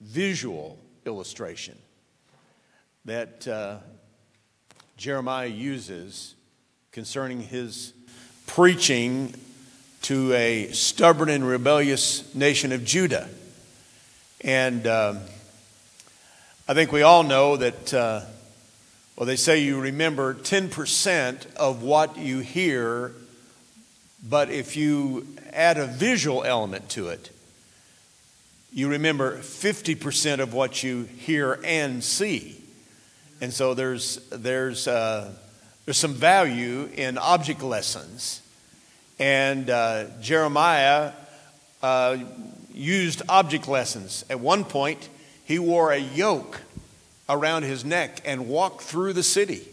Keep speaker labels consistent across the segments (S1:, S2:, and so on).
S1: visual illustration that uh, Jeremiah uses concerning his preaching to a stubborn and rebellious nation of Judah. And um, I think we all know that, uh, well, they say you remember 10% of what you hear, but if you add a visual element to it, you remember 50% of what you hear and see. And so there's, there's, uh, there's some value in object lessons. And uh, Jeremiah uh, used object lessons. At one point, he wore a yoke around his neck and walked through the city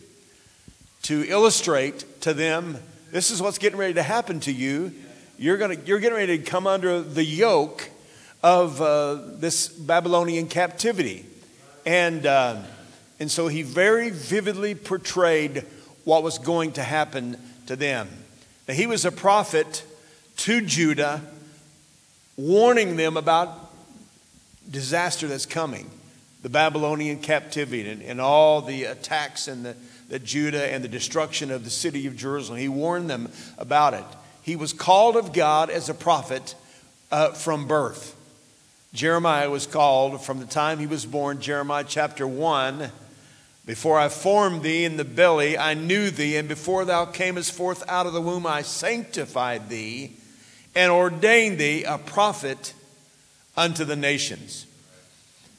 S1: to illustrate to them this is what's getting ready to happen to you. You're, gonna, you're getting ready to come under the yoke of uh, this Babylonian captivity. And, uh, and so he very vividly portrayed what was going to happen to them. Now, he was a prophet to Judah, warning them about disaster that's coming the Babylonian captivity and, and all the attacks and the, the Judah and the destruction of the city of Jerusalem. He warned them about it. He was called of God as a prophet uh, from birth. Jeremiah was called from the time he was born, Jeremiah chapter 1. Before I formed thee in the belly, I knew thee, and before thou camest forth out of the womb, I sanctified thee and ordained thee a prophet unto the nations.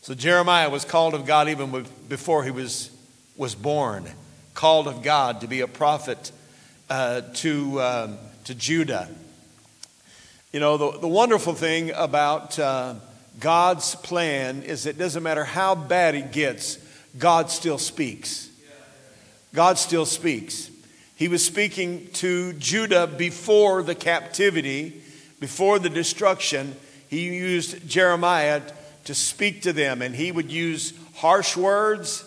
S1: So Jeremiah was called of God even before he was, was born, called of God to be a prophet uh, to, um, to Judah. You know, the, the wonderful thing about uh, God's plan is it doesn't matter how bad it gets, God still speaks. God still speaks. He was speaking to Judah before the captivity, before the destruction. He used Jeremiah to speak to them, and he would use harsh words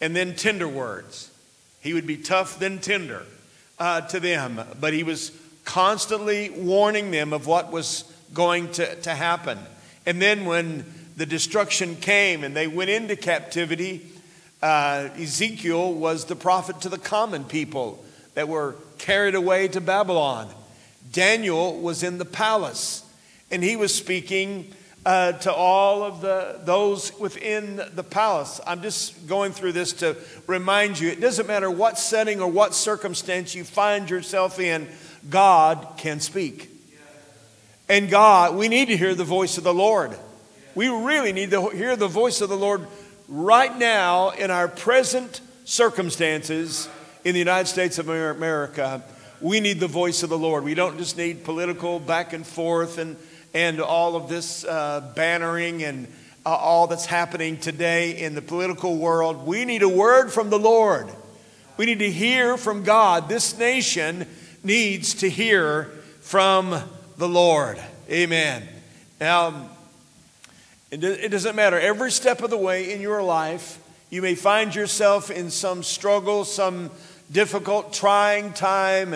S1: and then tender words. He would be tough, then tender uh, to them, but he was constantly warning them of what was going to, to happen. And then when the destruction came and they went into captivity, uh, Ezekiel was the prophet to the common people that were carried away to Babylon. Daniel was in the palace and he was speaking uh, to all of the, those within the palace. I'm just going through this to remind you it doesn't matter what setting or what circumstance you find yourself in, God can speak. And God, we need to hear the voice of the Lord. We really need to hear the voice of the Lord right now in our present circumstances in the United States of America. We need the voice of the Lord. We don't just need political back and forth and and all of this uh, bannering and uh, all that's happening today in the political world. We need a word from the Lord. We need to hear from God. This nation needs to hear from the Lord. Amen. Now, it doesn't matter. Every step of the way in your life, you may find yourself in some struggle, some difficult, trying time.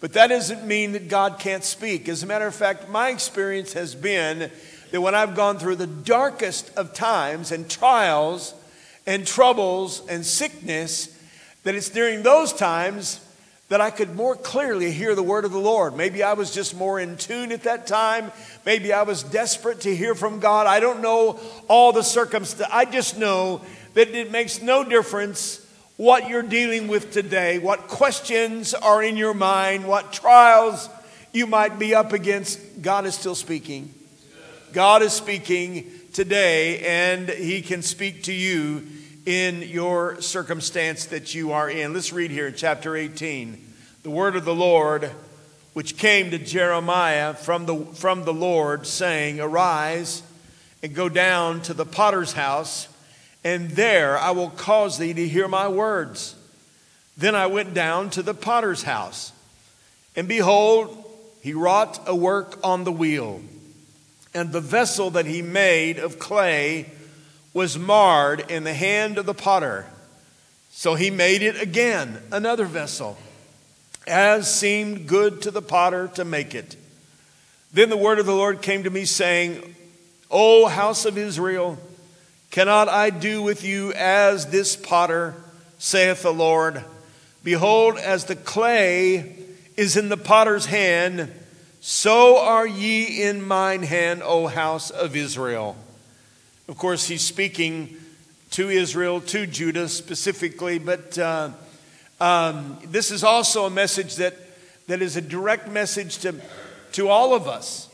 S1: But that doesn't mean that God can't speak. As a matter of fact, my experience has been that when I've gone through the darkest of times and trials and troubles and sickness, that it's during those times that I could more clearly hear the word of the Lord. Maybe I was just more in tune at that time. Maybe I was desperate to hear from God. I don't know all the circumstances. I just know that it makes no difference what you're dealing with today, what questions are in your mind, what trials you might be up against, God is still speaking. God is speaking today, and He can speak to you in your circumstance that you are in. Let's read here in chapter 18. The word of the Lord, which came to Jeremiah from the, from the Lord, saying, Arise and go down to the potter's house and there I will cause thee to hear my words. Then I went down to the potter's house, and behold, he wrought a work on the wheel, and the vessel that he made of clay was marred in the hand of the potter. So he made it again, another vessel, as seemed good to the potter to make it. Then the word of the Lord came to me, saying, O house of Israel, Cannot I do with you as this potter, saith the Lord? Behold, as the clay is in the potter's hand, so are ye in mine hand, O house of Israel. Of course, he's speaking to Israel, to Judah specifically, but uh, um, this is also a message that, that is a direct message to, to all of us,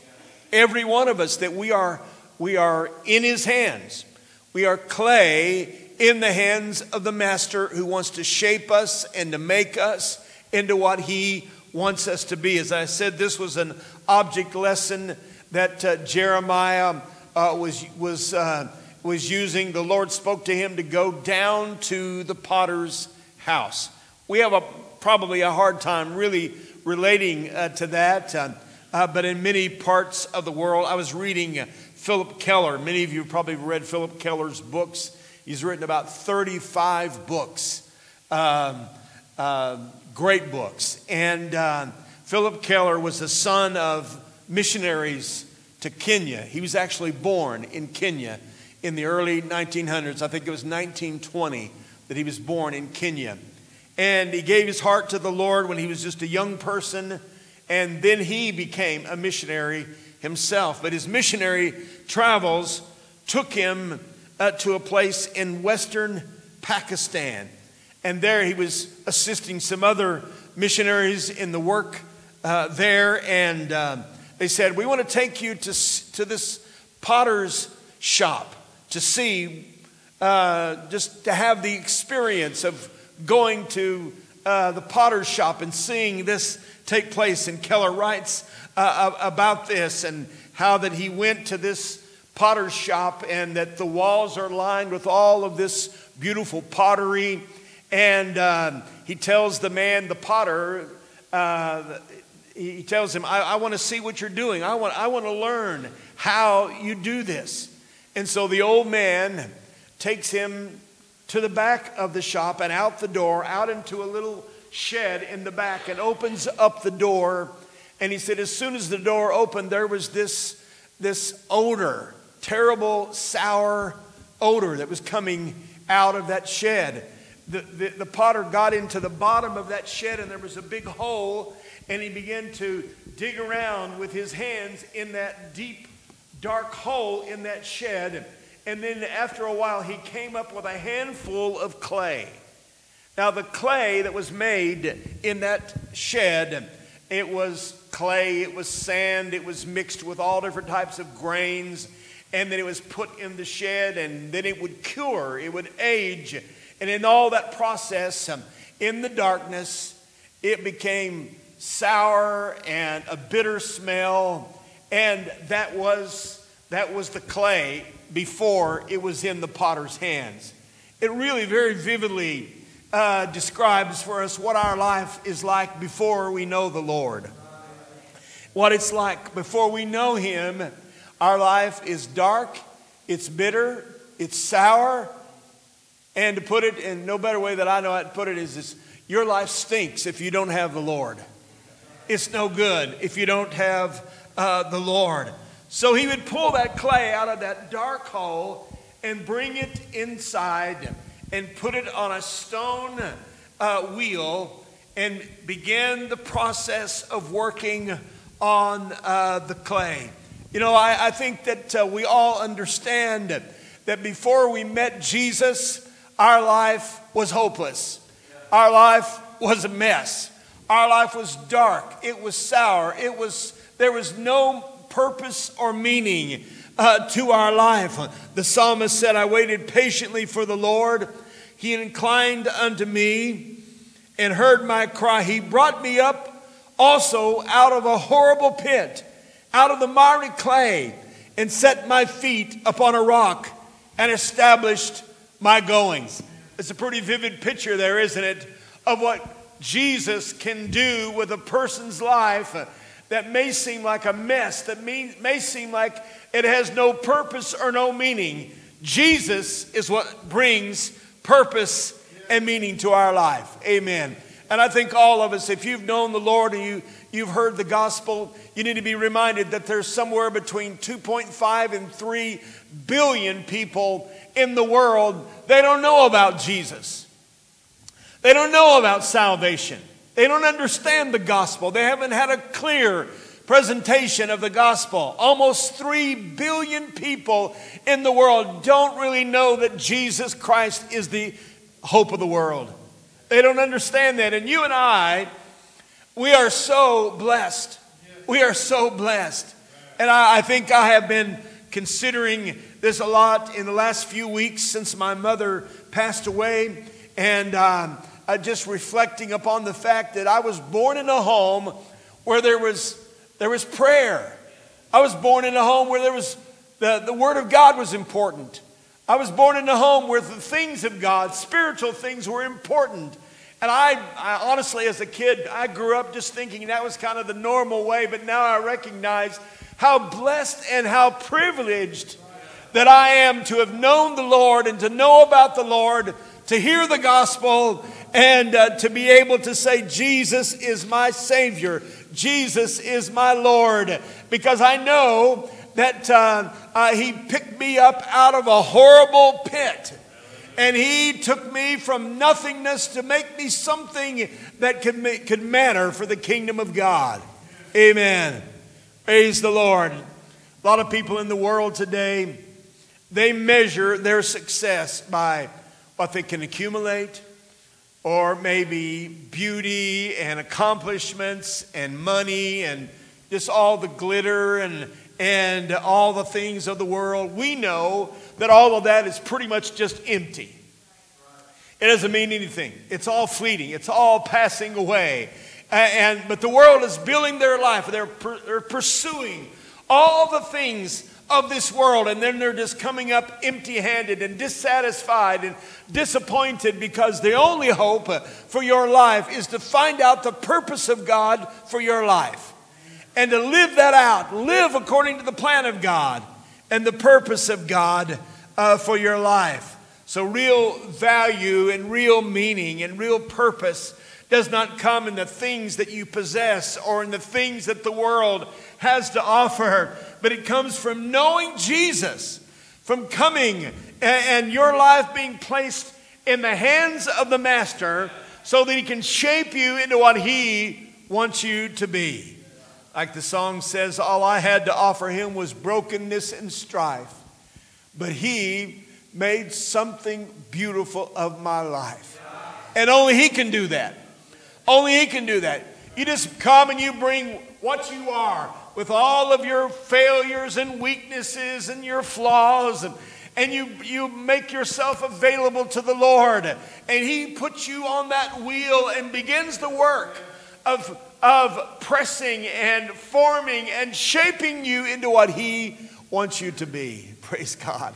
S1: every one of us, that we are, we are in his hands. We are clay in the hands of the master who wants to shape us and to make us into what he wants us to be. As I said, this was an object lesson that uh, Jeremiah uh, was, was, uh, was using. The Lord spoke to him to go down to the potter's house. We have a, probably a hard time really relating uh, to that, uh, uh, but in many parts of the world, I was reading Phillip Keller. Many of you probably read Phillip Keller's books. He's written about 35 books. Um, great books. And uh, Phillip Keller was the son of missionaries to Kenya. He was actually born in Kenya in the early 1900s. I think it was 1920 that he was born in Kenya. And he gave his heart to the Lord when he was just a young person. And then he became a missionary himself. But his missionary travels took him uh, to a place in western Pakistan. And there he was assisting some other missionaries in the work uh, there. And uh, they said, We want to take you to, to this potter's shop to see, uh, just to have the experience of going to uh, the potter's shop and seeing this take place. And Keller writes uh, about this and how that he went to this potter's shop and that the walls are lined with all of this beautiful pottery and um, he tells the man, the potter, uh, he tells him, I, I want to see what you're doing. I want, I want to learn how you do this. And so the old man takes him to the back of the shop and out the door, out into a little shed in the back, and opens up the door. And he said, as soon as the door opened, there was this, this odor, terrible, sour odor that was coming out of that shed the, the, the, potter got into the bottom of that shed and there was a big hole, and he began to dig around with his hands in that deep, dark hole in that shed. And then after a while, he came up with a handful of clay. Now, the clay that was made in that shed, it was clay, it was sand, it was mixed with all different types of grains, and then it was put in the shed, and then it would cure, it would age and in all that process, um, in the darkness, it became sour and a bitter smell. And that was, that was the clay before it was in the potter's hands. It really very vividly uh, describes for us what our life is like before we know the Lord. What it's like before we know Him. Our life is dark, it's bitter, it's sour, and to put it in no better way that I know how to put it is this your life stinks if you don't have the Lord. It's no good if you don't have uh, the Lord. So he would pull that clay out of that dark hole and bring it inside and put it on a stone uh, wheel and begin the process of working on uh, the clay. You know, I, I think that uh, we all understand that before we met Jesus, our life was hopeless. Our life was a mess. Our life was dark. It was sour. It was, there was no purpose or meaning uh, to our life. The psalmist said, I waited patiently for the Lord. He inclined unto me and heard my cry. He brought me up also out of a horrible pit, out of the miry clay, and set my feet upon a rock and established my goings. It's a pretty vivid picture there, isn't it, of what Jesus can do with a person's life that may seem like a mess, that may, seem like it has no purpose or no meaning. Jesus is what brings purpose and meaning to our life. Amen. And I think all of us, if you've known the Lord and you, you've heard the gospel, you need to be reminded that there's somewhere between 2.5 and 3 billion people in the world, they don't know about Jesus. They don't know about salvation. They don't understand the gospel. They haven't had a clear presentation of the gospel. Almost 3 billion people in the world don't really know that Jesus Christ is the hope of the world. They don't understand that. And you and I, we are so blessed. We are so blessed. And I, I think I have been considering this a lot in the last few weeks since my mother passed away. And um, uh, just reflecting upon the fact that I was born in a home where there was there was prayer. I was born in a home where there was the, the Word of God was important. I was born in a home where the things of God, spiritual things, were important. And I, I, honestly, as a kid, I grew up just thinking that was kind of the normal way, but now I recognize how blessed and how privileged that I am to have known the Lord and to know about the Lord, to hear the gospel, and uh, to be able to say, Jesus is my Savior. Jesus is my Lord because I know that uh, uh, He picked me up out of a horrible pit. And he took me from nothingness to make me something that could, could matter for the kingdom of God. Amen. Praise the Lord. A lot of people in the world today, they measure their success by what they can accumulate, or maybe beauty and accomplishments and money and just all the glitter and, and all the things of the world, we know that all of that is pretty much just empty. It doesn't mean anything. It's all fleeting. It's all passing away. And, but the world is building their life. They're, they're pursuing all the things of this world, and then they're just coming up empty handed and dissatisfied and disappointed because the only hope for your life is to find out the purpose of God for your life and to live that out. Live according to the plan of God and the purpose of God uh, for your life. So, real value and real meaning and real purpose does not come in the things that you possess or in the things that the world has to offer, but it comes from knowing Jesus, from coming and your life being placed in the hands of the Master so that He can shape you into what He wants you to be. Like the song says, all I had to offer Him was brokenness and strife, but He made something beautiful of my life. And only He can do that. Only He can do that. You just come and you bring what you are with all of your failures and weaknesses and your flaws and and you, you make yourself available to the Lord, and He puts you on that wheel and begins the work of, of pressing and forming and shaping you into what He wants you to be. Praise God.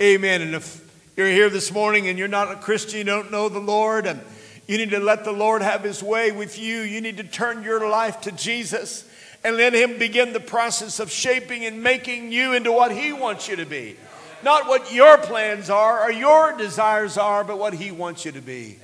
S1: Amen. And if you're here this morning and you're not a Christian, you don't know the Lord, and you need to let the Lord have His way with you. You need to turn your life to Jesus and let Him begin the process of shaping and making you into what He wants you to be. Not what your plans are or your desires are, but what He wants you to be.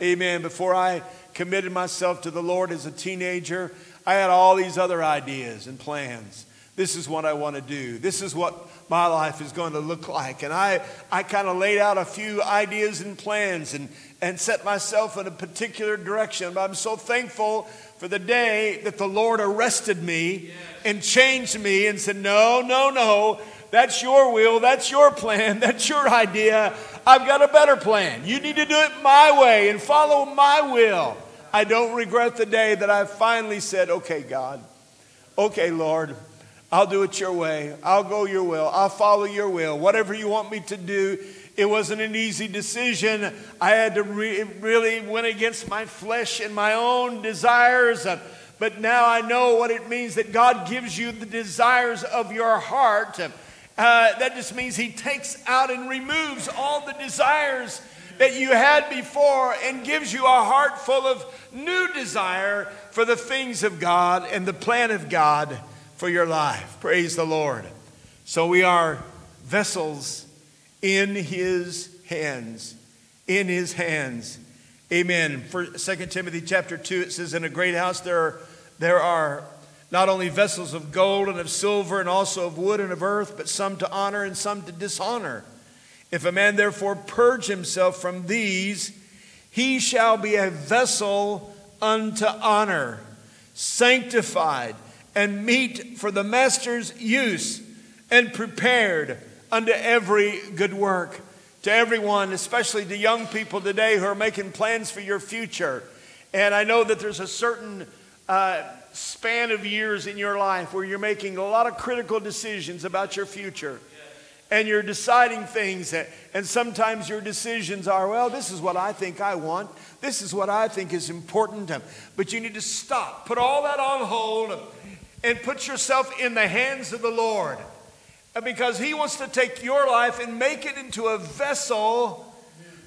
S1: Amen. Amen. Before I committed myself to the Lord as a teenager, I had all these other ideas and plans. This is what I want to do. This is what my life is going to look like. And I, I kind of laid out a few ideas and plans and, and set myself in a particular direction. But I'm so thankful for the day that the Lord arrested me and changed me and said, No, no, no. That's your will. That's your plan. That's your idea. I've got a better plan. You need to do it my way and follow my will. I don't regret the day that I finally said, Okay, God. Okay, Lord. I'll do it your way. I'll go your will. I'll follow your will. Whatever you want me to do. It wasn't an easy decision. I had to re- really went against my flesh and my own desires. But now I know what it means that God gives you the desires of your heart. Uh, that just means He takes out and removes all the desires that you had before and gives you a heart full of new desire for the things of God and the plan of God for your life. Praise the Lord. So we are vessels in his hands. In his hands. Amen. For 2 Timothy chapter 2, it says, In a great house there are, there are not only vessels of gold and of silver and also of wood and of earth, but some to honor and some to dishonor.
S2: If a man therefore purge himself from these, he shall be a vessel unto honor, sanctified and meet for the master's use, and prepared unto every good work. To everyone, especially to young people today who are making plans for your future. And I know that there's a certain uh, span of years in your life where you're making a lot of critical decisions about your future and you're deciding things that, and sometimes your decisions are well this is what i think i want this is what i think is important but you need to stop put all that on hold and put yourself in the hands of the lord. Because he wants to take your life and make it into a vessel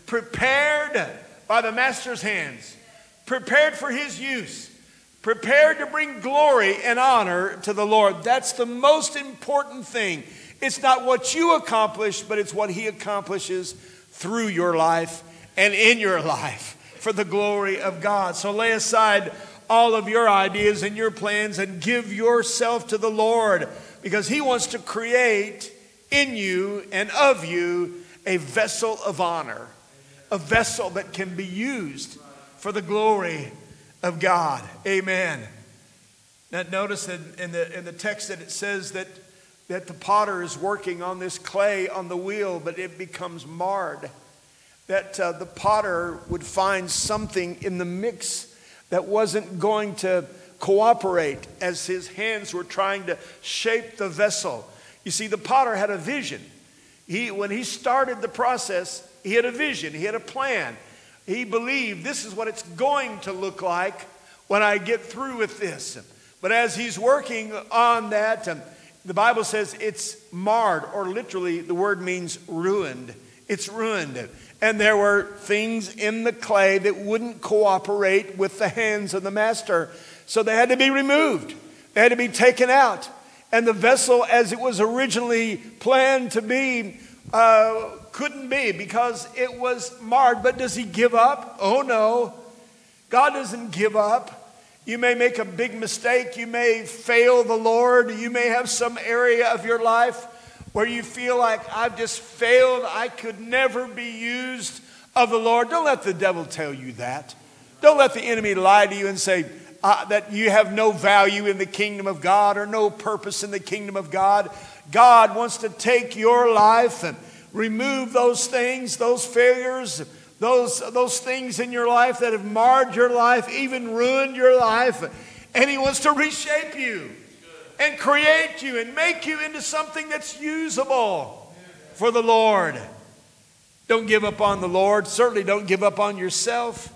S2: prepared by the master's hands prepared for his use prepared to bring glory and honor to the lord. That's the most important thing. It's not what you accomplish, but it's what He accomplishes through your life and in your life for the glory of God. So lay aside all of your ideas and your plans and give yourself to the Lord because He wants to create in you and of you a vessel of honor, a vessel that can be used for the glory of God. Amen. Now, notice that in the, in the text that it says that that the potter is working on this clay on the wheel, but it becomes marred. That uh, the potter would find something in the mix that wasn't going to cooperate as his hands were trying to shape the vessel. You see, the potter had a vision. He, when he started the process, he had a vision, he had a plan. He believed this is what it's going to look like when I get through with this. But as he's working on that, um, the Bible says it's marred, or literally the word means ruined. It's ruined. And there were things in the clay that wouldn't cooperate with the hands of the master. So they had to be removed, they had to be taken out. And the vessel, as it was originally planned to be, uh, couldn't be because it was marred. But does he give up? Oh no. God doesn't give up. You may make a big mistake. You may fail the Lord. You may have some area of your life where you feel like I've just failed. I could never be used of the Lord. Don't let the devil tell you that. Don't let the enemy lie to you and say uh, that you have no value in the kingdom of God or no purpose in the kingdom of God. God wants to take your life and remove those things, those failures those, those things in your life that have marred your life, even ruined your life. And He wants to reshape you and create you and make you into something that's usable for the Lord. Don't give up on the Lord. Certainly don't give up on yourself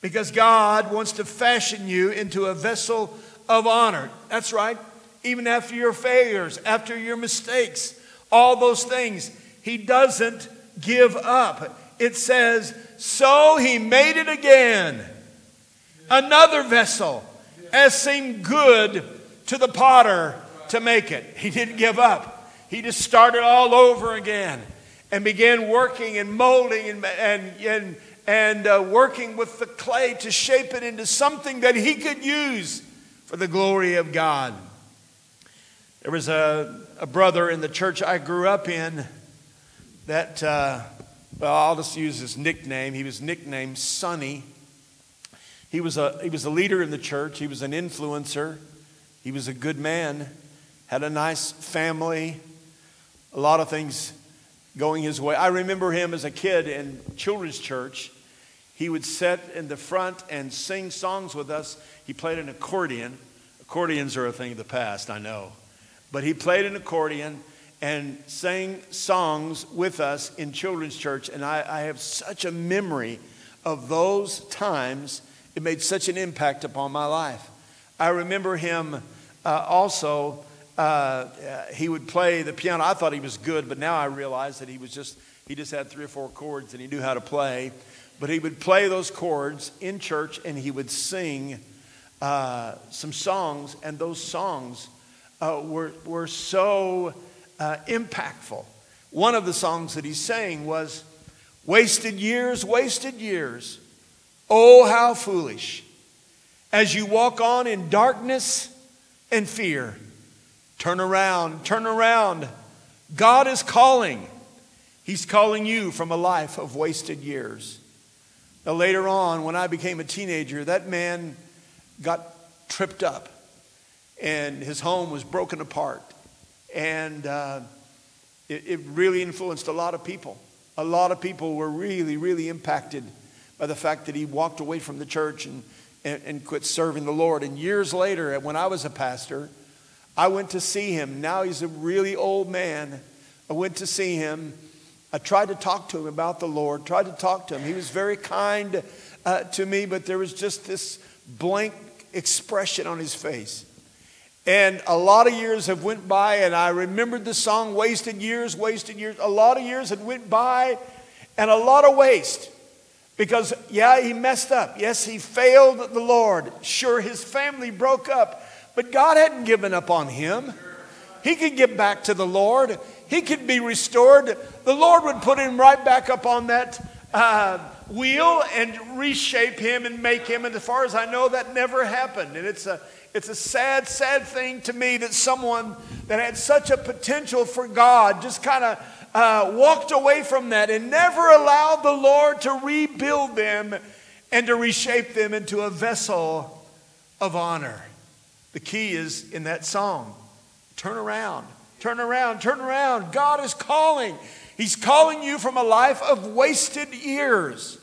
S2: because God wants to fashion you into a vessel of honor. That's right. Even after your failures, after your mistakes, all those things, He doesn't give up it says, So he made it again, another vessel, as seemed good to the potter to make it. He didn't give up. He just started all over again and began working and molding and, and, and, and uh, working with the clay to shape it into something that he could use for the glory of God. There was a, a brother in the church I grew up in that uh, well, I'll just use his nickname. He was nicknamed Sonny. He was, a, he was a leader in the church, he was an influencer, he was a good man, had a nice family, a lot of things going his way. I remember him as a kid in children's church. He would sit in the front and sing songs with us. He played an accordion. Accordions are a thing of the past, I know. But he played an accordion and sang songs with us in children's church. And I, I, have such a memory of those times. It made such an impact upon my life. I remember him uh, also, uh, he would play the piano. I thought he was good, but now I realize that he was just, he just had three or four chords and he knew how to play. But he would play those chords in church and he would sing uh, some songs, and those songs uh, were, were so uh, impactful. One of the songs that he sang was, Wasted years, wasted years. Oh, how foolish. As you walk on in darkness and fear, turn around, turn around. God is calling. He's calling you from a life of wasted years. Now, later on, when I became a teenager, that man got tripped up and his home was broken apart. And uh, it, it really influenced a lot of people. A lot of people were really, really impacted by the fact that he walked away from the church and, and, and quit serving the Lord. And years later, when I was a pastor, I went to see him. Now he's a really old man. I went to see him. I tried to talk to him about the Lord, tried to talk to him. He was very kind uh, to me, but there was just this blank expression on his face. And a lot of years have went by, and I remembered the song "Wasted Years, Wasted Years." A lot of years had went by, and a lot of waste. Because yeah, he messed up. Yes, he failed the Lord. Sure, his family broke up, but God hadn't given up on him. He could get back to the Lord. He could be restored. The Lord would put him right back up on that uh, wheel and reshape him and make him. And as far as I know, that never happened. And it's a it's a sad, sad thing to me that someone that had such a potential for God just kind of uh, walked away from that and never allowed the Lord to rebuild them and to reshape them into a vessel of honor. The key is in that song turn around, turn around, turn around. God is calling. He's calling you from a life of wasted years.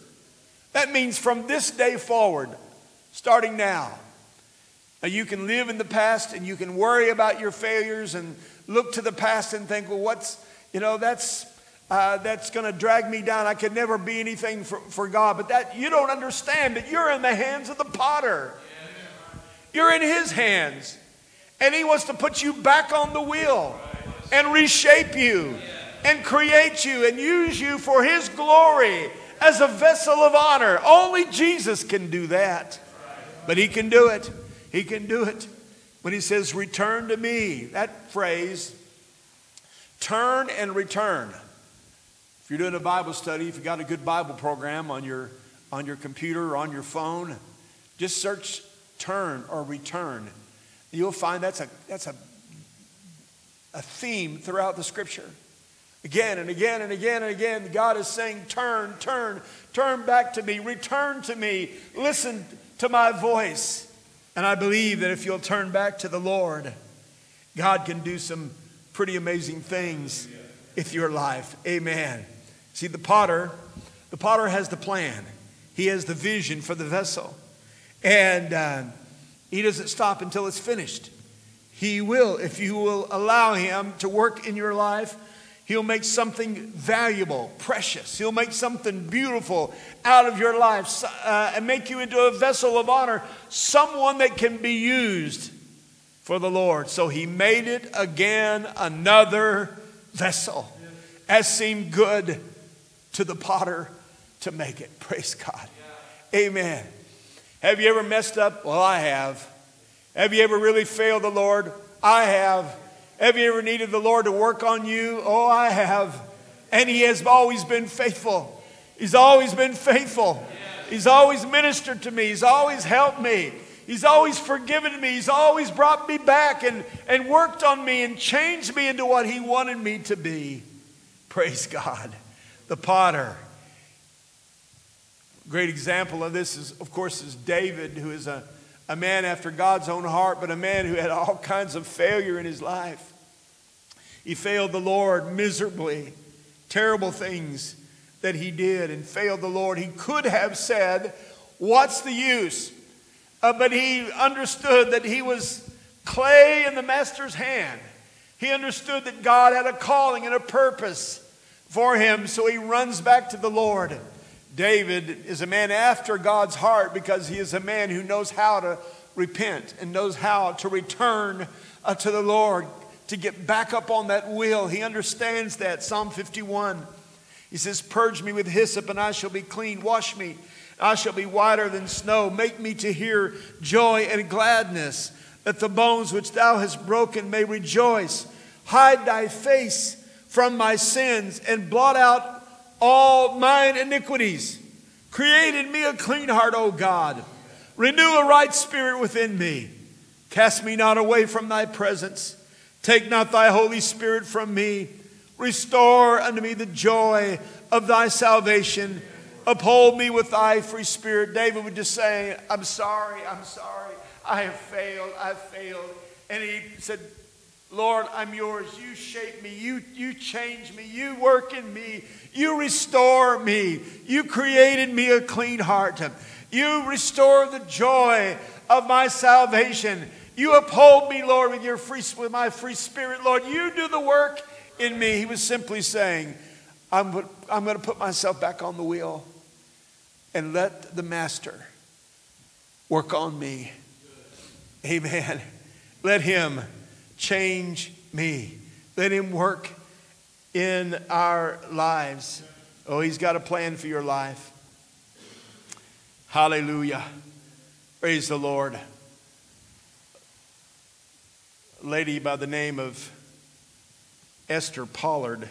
S2: That means from this day forward, starting now. Now, you can live in the past and you can worry about your failures and look to the past and think, well, what's, you know, that's, uh, that's going to drag me down. I could never be anything for, for God. But that you don't understand that you're in the hands of the potter. You're in his hands. And he wants to put you back on the wheel and reshape you and create you and use you for his glory as a vessel of honor. Only Jesus can do that. But he can do it. He can do it. When he says, Return to me, that phrase, turn and return. If you're doing a Bible study, if you got a good Bible program on your, on your computer or on your phone, just search turn or return. You'll find that's a, that's a, a theme throughout the scripture. Again and again and again and again, God is saying, Turn, turn, turn back to me, return to me, listen to my voice. And I believe that if you'll turn back to the Lord, God can do some pretty amazing things with your life. Amen. See, the potter, the potter has the plan. He has the vision for the vessel. And uh, he doesn't stop until it's finished. He will, if you will allow him to work in your life, He'll make something valuable, precious. He'll make something beautiful out of your life uh, and make you into a vessel of honor, someone that can be used for the Lord. So he made it again another vessel, as seemed good to the potter to make it. Praise God. Amen. Have you ever messed up? Well, I have. Have you ever really failed the Lord? I have. Have you ever needed the Lord to work on you? Oh, I have. And He has always been faithful. He's always been faithful. He's always ministered to me. He's always helped me. He's always forgiven me. He's always brought me back and, and worked on me and changed me into what He wanted me to be. Praise God. The potter. Great example of this is, of course, is David, who is a a man after God's own heart, but a man who had all kinds of failure in his life. He failed the Lord miserably, terrible things that he did, and failed the Lord. He could have said, What's the use? Uh, but he understood that he was clay in the master's hand. He understood that God had a calling and a purpose for him, so he runs back to the Lord. David is a man after God's heart because he is a man who knows how to repent and knows how to return uh, to the Lord, to get back up on that wheel. He understands that. Psalm 51. He says, Purge me with hyssop, and I shall be clean. Wash me, I shall be whiter than snow. Make me to hear joy and gladness, that the bones which thou hast broken may rejoice. Hide thy face from my sins, and blot out all mine iniquities. Create in me a clean heart, O God. Renew a right spirit within me. Cast me not away from thy presence. Take not thy Holy Spirit from me. Restore unto me the joy of thy salvation. Uphold me with thy free spirit. David would just say, I'm sorry, I'm sorry. I have failed, I've failed. And he said, Lord, I'm yours. You shape me. You, you change me. You work in me. You restore me. You created me a clean heart. You restore the joy of my salvation. You uphold me, Lord, with your free, with my free spirit, Lord. You do the work in me. He was simply saying, I'm, I'm going to put myself back on the wheel and let the master work on me. Amen. Let him change me. Let him work in our lives. Oh, he's got a plan for your life. Hallelujah. Praise the Lord. A lady by the name of Esther Pollard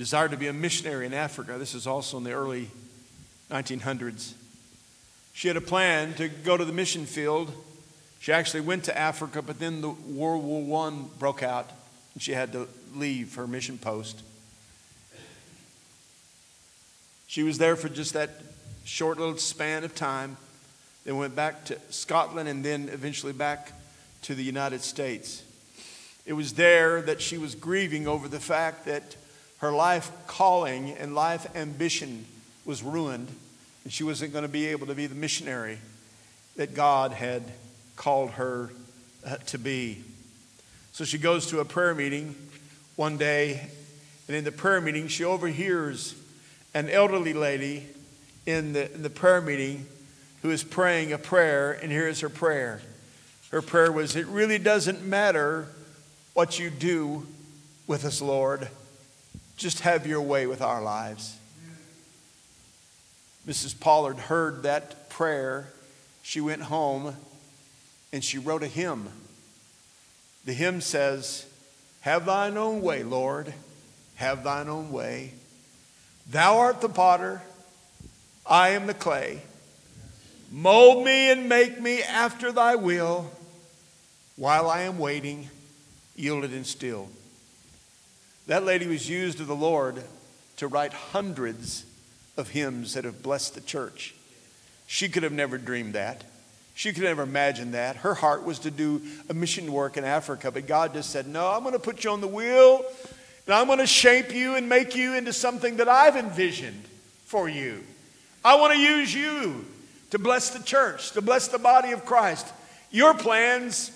S2: desired to be a missionary in Africa. This is also in the early 1900s. She had a plan to go to the mission field. She actually went to Africa, but then the World War I broke out and she had to leave her mission post. She was there for just that short little span of time. Then went back to Scotland and then eventually back to the United States. It was there that she was grieving over the fact that her life calling and life ambition was ruined, and she wasn't going to be able to be the missionary that God had called her uh, to be. So she goes to a prayer meeting one day, and in the prayer meeting, she overhears an elderly lady in the, in the prayer meeting who is praying a prayer, and here is her prayer. Her prayer was, It really doesn't matter what you do with us, Lord. Just have your way with our lives. Mrs. Pollard heard that prayer. She went home and she wrote a hymn. The hymn says, Have thine own way, Lord, have thine own way. Thou art the potter, I am the clay. Mold me and make me after thy will while I am waiting, yielded and still. That lady was used of the Lord to write hundreds of hymns that have blessed the church. She could have never dreamed that. She could never imagine that. Her heart was to do a mission work in Africa, but God just said, No, I'm going to put you on the wheel, and I'm going to shape you and make you into something that I've envisioned for you. I want to use you to bless the church, to bless the body of Christ. Your plans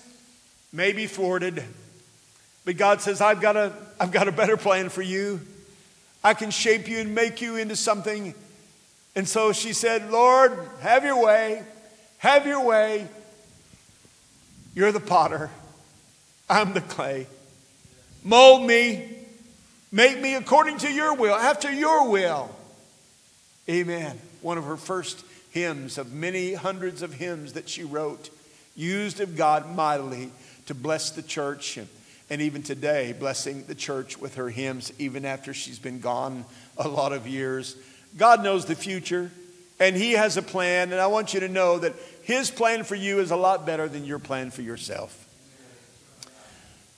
S2: may be thwarted, but God says, I've got a, I've got a better plan for you. I can shape you and make you into something. And so she said, Lord, have your way. Have your way. You're the potter. I'm the clay. Mold me. Make me according to your will, after your will. Amen. One of her first hymns of many hundreds of hymns that she wrote, used of God mightily to bless the church. And even today, blessing the church with her hymns, even after she's been gone a lot of years. God knows the future, and He has a plan. And I want you to know that His plan for you is a lot better than your plan for yourself.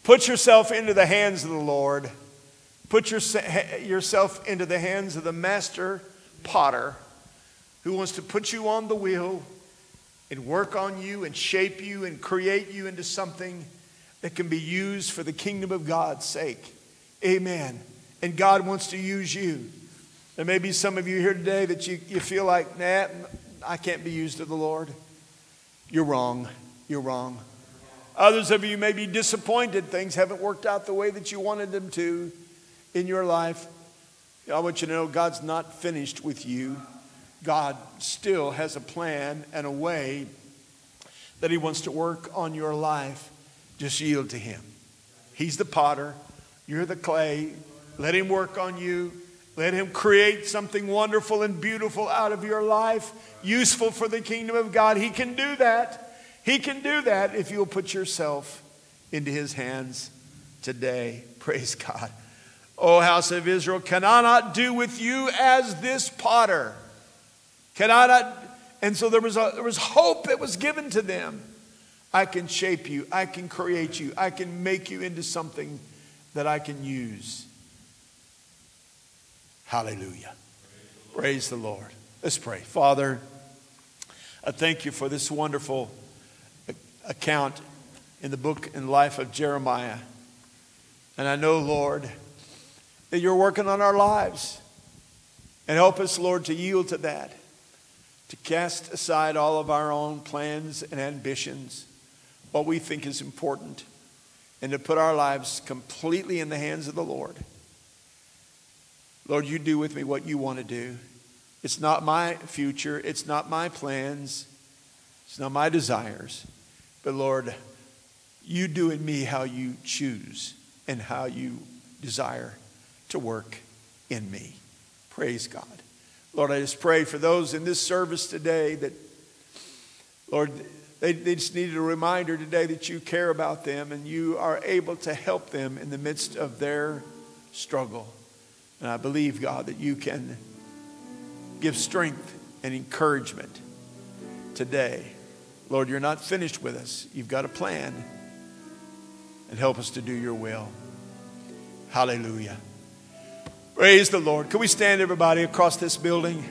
S2: Put yourself into the hands of the Lord. Put your, yourself into the hands of the master potter who wants to put you on the wheel and work on you and shape you and create you into something that can be used for the kingdom of God's sake. Amen. And God wants to use you. There may be some of you here today that you, you feel like, nah, I can't be used of the Lord. You're wrong. You're wrong. Others of you may be disappointed. Things haven't worked out the way that you wanted them to in your life. I want you to know God's not finished with you. God still has a plan and a way that He wants to work on your life. Just yield to Him. He's the potter, you're the clay. Let Him work on you. Let Him create something wonderful and beautiful out of your life, useful for the kingdom of God. He can do that. He can do that if you'll put yourself into His hands today. Praise God. O house of Israel, can I not do with you as this potter? Can I not? And so there was, a, there was hope that was given to them. I can shape you, I can create you, I can make you into something that I can use. Hallelujah. Praise the Lord. Let's pray. Father, I thank you for this wonderful account in the book and life of Jeremiah. And I know, Lord, that you're working on our lives. And help us, Lord, to yield to that, to cast aside all of our own plans and ambitions, what we think is important, and to put our lives completely in the hands of the Lord. Lord, you do with me what you want to do. It's not my future, it's not my plans, it's not my desires. But Lord, you do in me how you choose and how you desire to work in me. Praise God. Lord, I just pray for those in this service today that, Lord, they, they just needed a reminder today that you care about them and you are able to help them in the midst of their struggle. And I believe, God, that you can give strength and encouragement today. Lord, you're not finished with us. You've got a plan. And help us to do your will. Hallelujah. Praise the Lord. Can we stand, everybody, across this building?